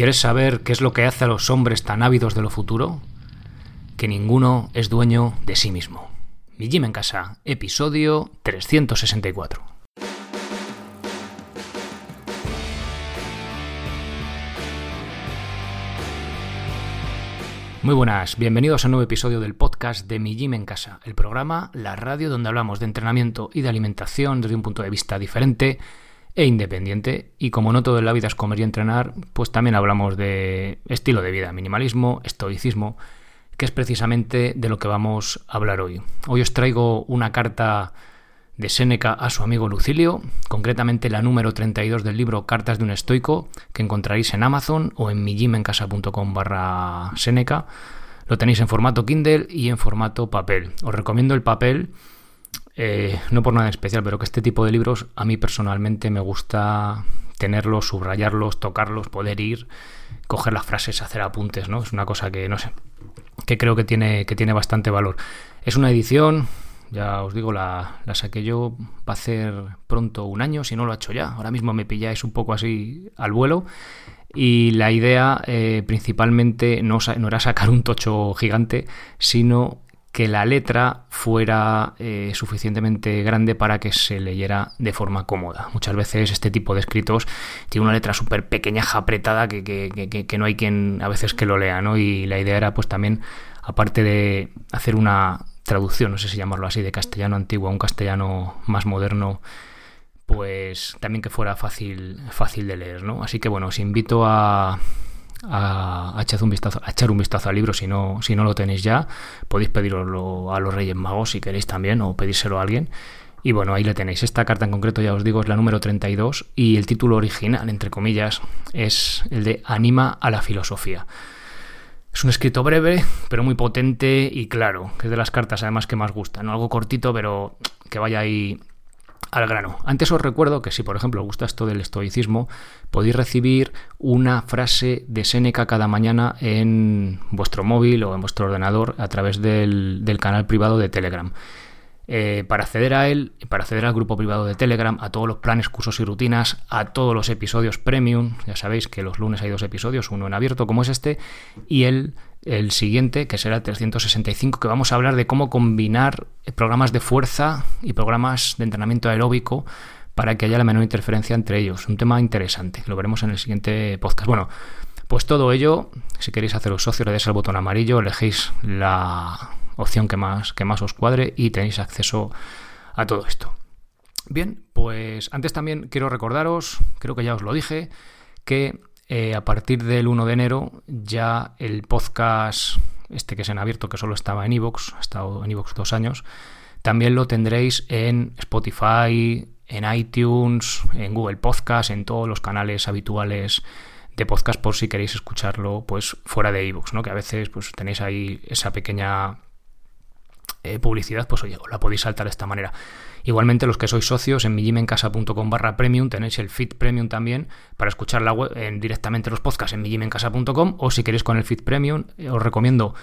¿Quieres saber qué es lo que hace a los hombres tan ávidos de lo futuro? Que ninguno es dueño de sí mismo. Mi Gym en Casa, episodio 364. Muy buenas, bienvenidos a un nuevo episodio del podcast de Mi Gym en Casa, el programa, la radio donde hablamos de entrenamiento y de alimentación desde un punto de vista diferente e independiente. Y como no todo en la vida es comer y entrenar, pues también hablamos de estilo de vida, minimalismo, estoicismo, que es precisamente de lo que vamos a hablar hoy. Hoy os traigo una carta de Séneca a su amigo Lucilio, concretamente la número 32 del libro Cartas de un estoico, que encontraréis en Amazon o en mijimencasa.com barra Séneca. Lo tenéis en formato Kindle y en formato papel. Os recomiendo el papel eh, no por nada especial, pero que este tipo de libros a mí personalmente me gusta tenerlos, subrayarlos, tocarlos, poder ir, coger las frases, hacer apuntes, ¿no? Es una cosa que, no sé, que creo que tiene, que tiene bastante valor. Es una edición, ya os digo, la, saqué yo, va a hacer pronto un año, si no lo ha hecho ya. Ahora mismo me pilláis un poco así al vuelo. Y la idea eh, principalmente no, no, era sacar un tocho gigante, sino que la letra fuera eh, suficientemente grande para que se leyera de forma cómoda. Muchas veces este tipo de escritos tiene una letra súper pequeña, apretada, que, que, no hay quien a veces que lo lea, ¿no? Y la idea era pues también, aparte de hacer una traducción, no sé si llamarlo así, de castellano antiguo a un castellano más moderno, pues también que fuera fácil, fácil de leer, ¿no? Así que bueno, os invito a a, echar un vistazo, a echar un vistazo al libro si no, si no lo tenéis ya. Podéis pedirlo a los Reyes Magos si queréis también o pedírselo a alguien. Y bueno, ahí le tenéis. Esta carta en concreto, ya os digo, es la número 32 y el título original, entre comillas, es el de Anima a la filosofía. Es un escrito breve, pero muy potente y claro, que es de las cartas además que más gustan. ¿no? Algo cortito, pero que vaya ahí al grano. Antes os recuerdo que si por ejemplo os gusta esto del estoicismo, podéis recibir una frase de Séneca cada mañana en vuestro móvil o en vuestro ordenador a través del, canal privado de Telegram. Eh, para acceder a él, para acceder al grupo privado de Telegram, a todos los planes, cursos y rutinas, a todos los episodios premium, ya sabéis que los lunes hay dos episodios, uno en abierto como es este, y el el siguiente, que será el 365, que vamos a hablar de cómo combinar programas de fuerza y programas de entrenamiento aeróbico para que haya la menor interferencia entre ellos. Un tema interesante, lo veremos en el siguiente podcast. Bueno, pues todo ello, si queréis haceros socio, le dais al botón amarillo, elegéis la opción que más, que más os cuadre y tenéis acceso a todo esto. Bien, pues antes también quiero recordaros, creo que ya os lo dije, que eh, a partir del 1 de enero ya el podcast, este que es en abierto, que solo estaba en Evox, ha estado en Evox dos años, también lo tendréis en Spotify, en iTunes, en Google Podcast, en todos los canales habituales de podcast por si queréis escucharlo pues fuera de Evox, ¿no? Que a veces pues tenéis ahí esa pequeña eh, publicidad, pues oye, la podéis saltar de esta manera. Igualmente, los que sois socios en mijimencasa.com barra premium tenéis el feed premium también para escuchar la web, en, directamente los podcasts en mijimencasa.com o si queréis con el feed premium, eh, os recomiendo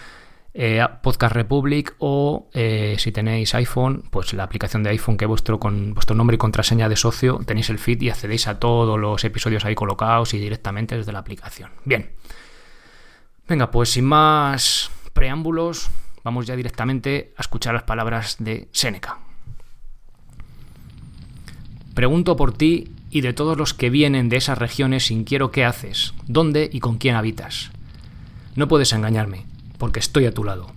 eh, Podcast Republic o si tenéis iPhone, pues la aplicación de iPhone que vuestro con vuestro nombre y contraseña de socio tenéis el feed y accedéis a todos los episodios ahí colocados y directamente desde la aplicación. Bien. Venga, pues sin más preámbulos, vamos ya directamente a escuchar las palabras de Seneca. Pregunto por ti y de todos los que vienen de esas regiones sin quiero qué haces, dónde y con quién habitas. No puedes engañarme, porque estoy a tu lado.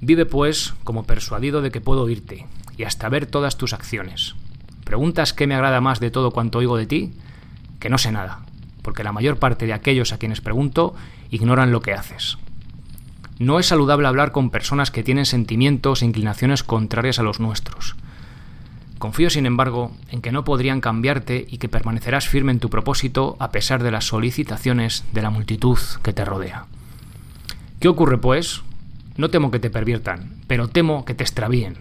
Vive pues como persuadido de que puedo oírte y hasta ver todas tus acciones. ¿Preguntas qué me agrada más de todo cuanto oigo de ti? Que no sé nada, porque la mayor parte de aquellos a quienes pregunto ignoran lo que haces. No es saludable hablar con personas que tienen sentimientos e inclinaciones contrarias a los nuestros. Confío, sin embargo, en que no podrían cambiarte y que permanecerás firme en tu propósito a pesar de las solicitaciones de la multitud que te rodea. ¿Qué ocurre, pues? No temo que te perviertan, pero temo que te extravíen,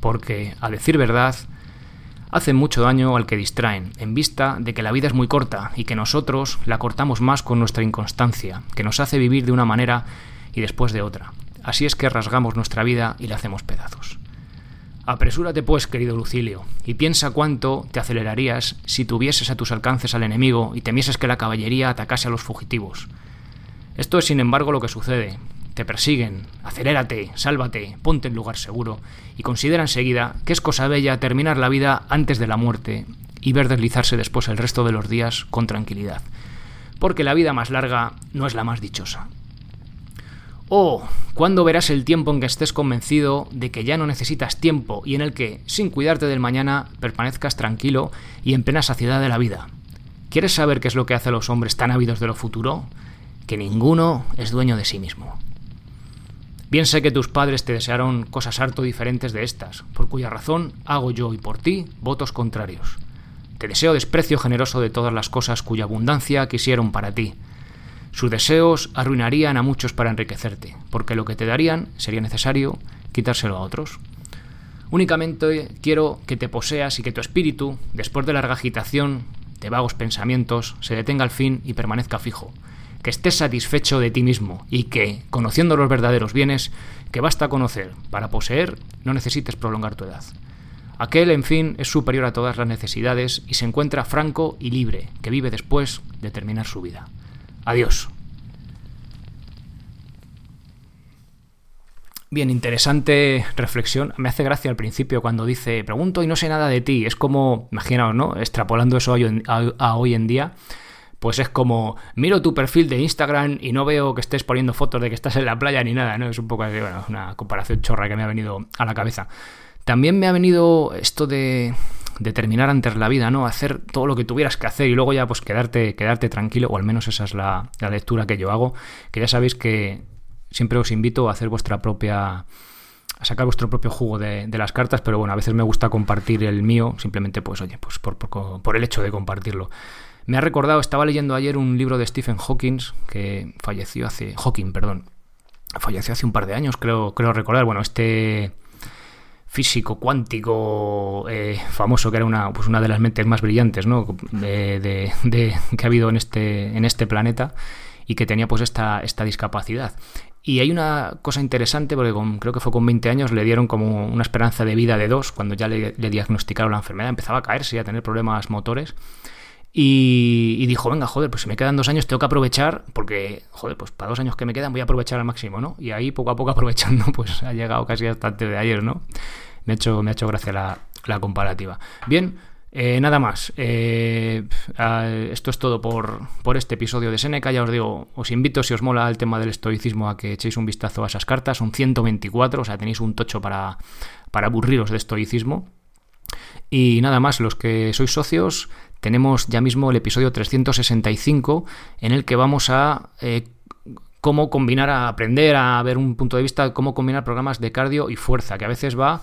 porque, a decir verdad, hacen mucho daño al que distraen, en vista de que la vida es muy corta y que nosotros la cortamos más con nuestra inconstancia, que nos hace vivir de una manera y después de otra. Así es que rasgamos nuestra vida y la hacemos pedazos. Apresúrate pues, querido Lucilio, y piensa cuánto te acelerarías si tuvieses a tus alcances al enemigo y temieses que la caballería atacase a los fugitivos. Esto es, sin embargo, lo que sucede. Te persiguen, acelérate, sálvate, ponte en lugar seguro, y considera enseguida que es cosa bella terminar la vida antes de la muerte y ver deslizarse después el resto de los días con tranquilidad. Porque la vida más larga no es la más dichosa. Oh, ¿cuándo verás el tiempo en que estés convencido de que ya no necesitas tiempo y en el que, sin cuidarte del mañana, permanezcas tranquilo y en plena saciedad de la vida? ¿Quieres saber qué es lo que hace a los hombres tan ávidos de lo futuro? Que ninguno es dueño de sí mismo. Bien sé que tus padres te desearon cosas harto diferentes de estas, por cuya razón hago yo y por ti votos contrarios. Te deseo desprecio generoso de todas las cosas cuya abundancia quisieron para ti, sus deseos arruinarían a muchos para enriquecerte, porque lo que te darían sería necesario quitárselo a otros. Únicamente quiero que te poseas y que tu espíritu, después de larga agitación, de vagos pensamientos, se detenga al fin y permanezca fijo. Que estés satisfecho de ti mismo y que, conociendo los verdaderos bienes, que basta conocer para poseer, no necesites prolongar tu edad. Aquel, en fin, es superior a todas las necesidades y se encuentra franco y libre, que vive después de terminar su vida. Adiós. Bien, interesante reflexión. Me hace gracia al principio cuando dice, pregunto y no sé nada de ti. Es como, imaginaos, ¿no? Extrapolando eso a, hoy en día, pues es como, miro tu perfil de Instagram y no veo que estés poniendo fotos de que estás en la playa ni nada, ¿no? Es un poco bueno, una comparación chorra que me ha venido a la cabeza. También me ha venido esto de, de terminar antes la vida, ¿no? Hacer todo lo que tuvieras que hacer y luego ya pues quedarte, quedarte tranquilo, o al menos esa es la, lectura que yo hago, que ya sabéis que siempre os invito a hacer vuestra propia a sacar vuestro propio jugo de, las cartas, pero bueno, a veces me gusta compartir el mío, simplemente pues oye, pues por, por, el hecho de compartirlo. Me ha recordado, estaba leyendo ayer un libro de Stephen Hawking, que falleció hace, Hawking, perdón, falleció hace un par de años, creo, creo recordar, bueno, este físico cuántico eh, famoso, que era una, pues una de las mentes más brillantes ¿no? de, que ha habido en este, en este planeta y que tenía pues esta, esta discapacidad. Y hay una cosa interesante, porque creo que fue con 20 años, le dieron como una esperanza de vida de dos, cuando ya le, le diagnosticaron la enfermedad, empezaba a caerse y a tener problemas motores. Y, dijo, venga, joder, pues si me quedan dos años tengo que aprovechar, porque, joder, pues para dos años que me quedan voy a aprovechar al máximo, ¿no? Y ahí poco a poco aprovechando, pues ha llegado casi hasta antes de ayer, ¿no? Me ha hecho, me ha hecho gracia la, comparativa. Bien, eh, nada más. Eh, esto es todo por, por, este episodio de Seneca. Ya os digo, os invito, si os mola el tema del estoicismo, a que echéis un vistazo a esas cartas. Son 124, o sea, tenéis un tocho para, para aburriros de estoicismo. Y nada más, los que sois socios, tenemos ya mismo el episodio 365 en el que vamos a eh, cómo combinar, a aprender a ver un punto de vista cómo combinar programas de cardio y fuerza, que a veces va,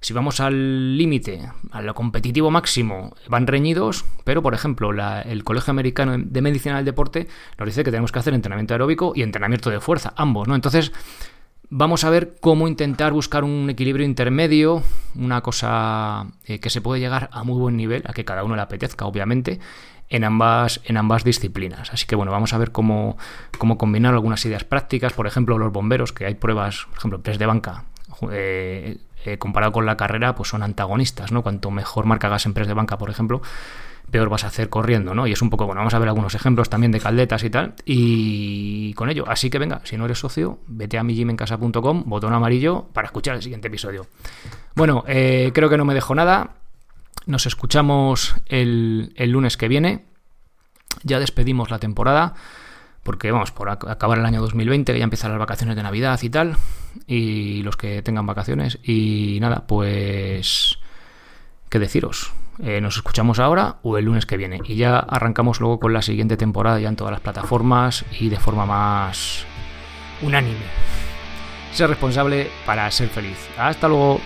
si vamos al límite, a lo competitivo máximo, van reñidos, pero por ejemplo el Colegio Americano de Medicina del Deporte nos dice que tenemos que hacer entrenamiento aeróbico y entrenamiento de fuerza, ambos, ¿no? Entonces Vamos a ver cómo intentar buscar un equilibrio intermedio, una cosa eh, que se puede llegar a muy buen nivel, a que cada uno le apetezca, obviamente, en ambas, en ambas disciplinas. Así que bueno, vamos a ver cómo, cómo combinar algunas ideas prácticas, por ejemplo, los bomberos, que hay pruebas, por ejemplo, press de banca, eh, eh, comparado con la carrera, pues son antagonistas, ¿no? Cuanto mejor marca gas en press de banca, por ejemplo, peor vas a hacer corriendo, ¿no? Y es un poco, bueno, vamos a ver algunos ejemplos también de caldetas y tal, y con ello, así que venga, si no eres socio, vete a mijimencasa.com, botón amarillo, para escuchar el siguiente episodio. Bueno, eh, creo que no me dejo nada, nos escuchamos el, el lunes que viene, ya despedimos la temporada, porque vamos, por acabar el año 2020, que ya empiezan las vacaciones de Navidad y tal, y los que tengan vacaciones, y nada, pues... ¿Qué deciros? Eh, nos escuchamos ahora o el lunes que viene. Y ya arrancamos luego con la siguiente temporada ya en todas las plataformas y de forma más unánime. Ser responsable para ser feliz. Hasta luego.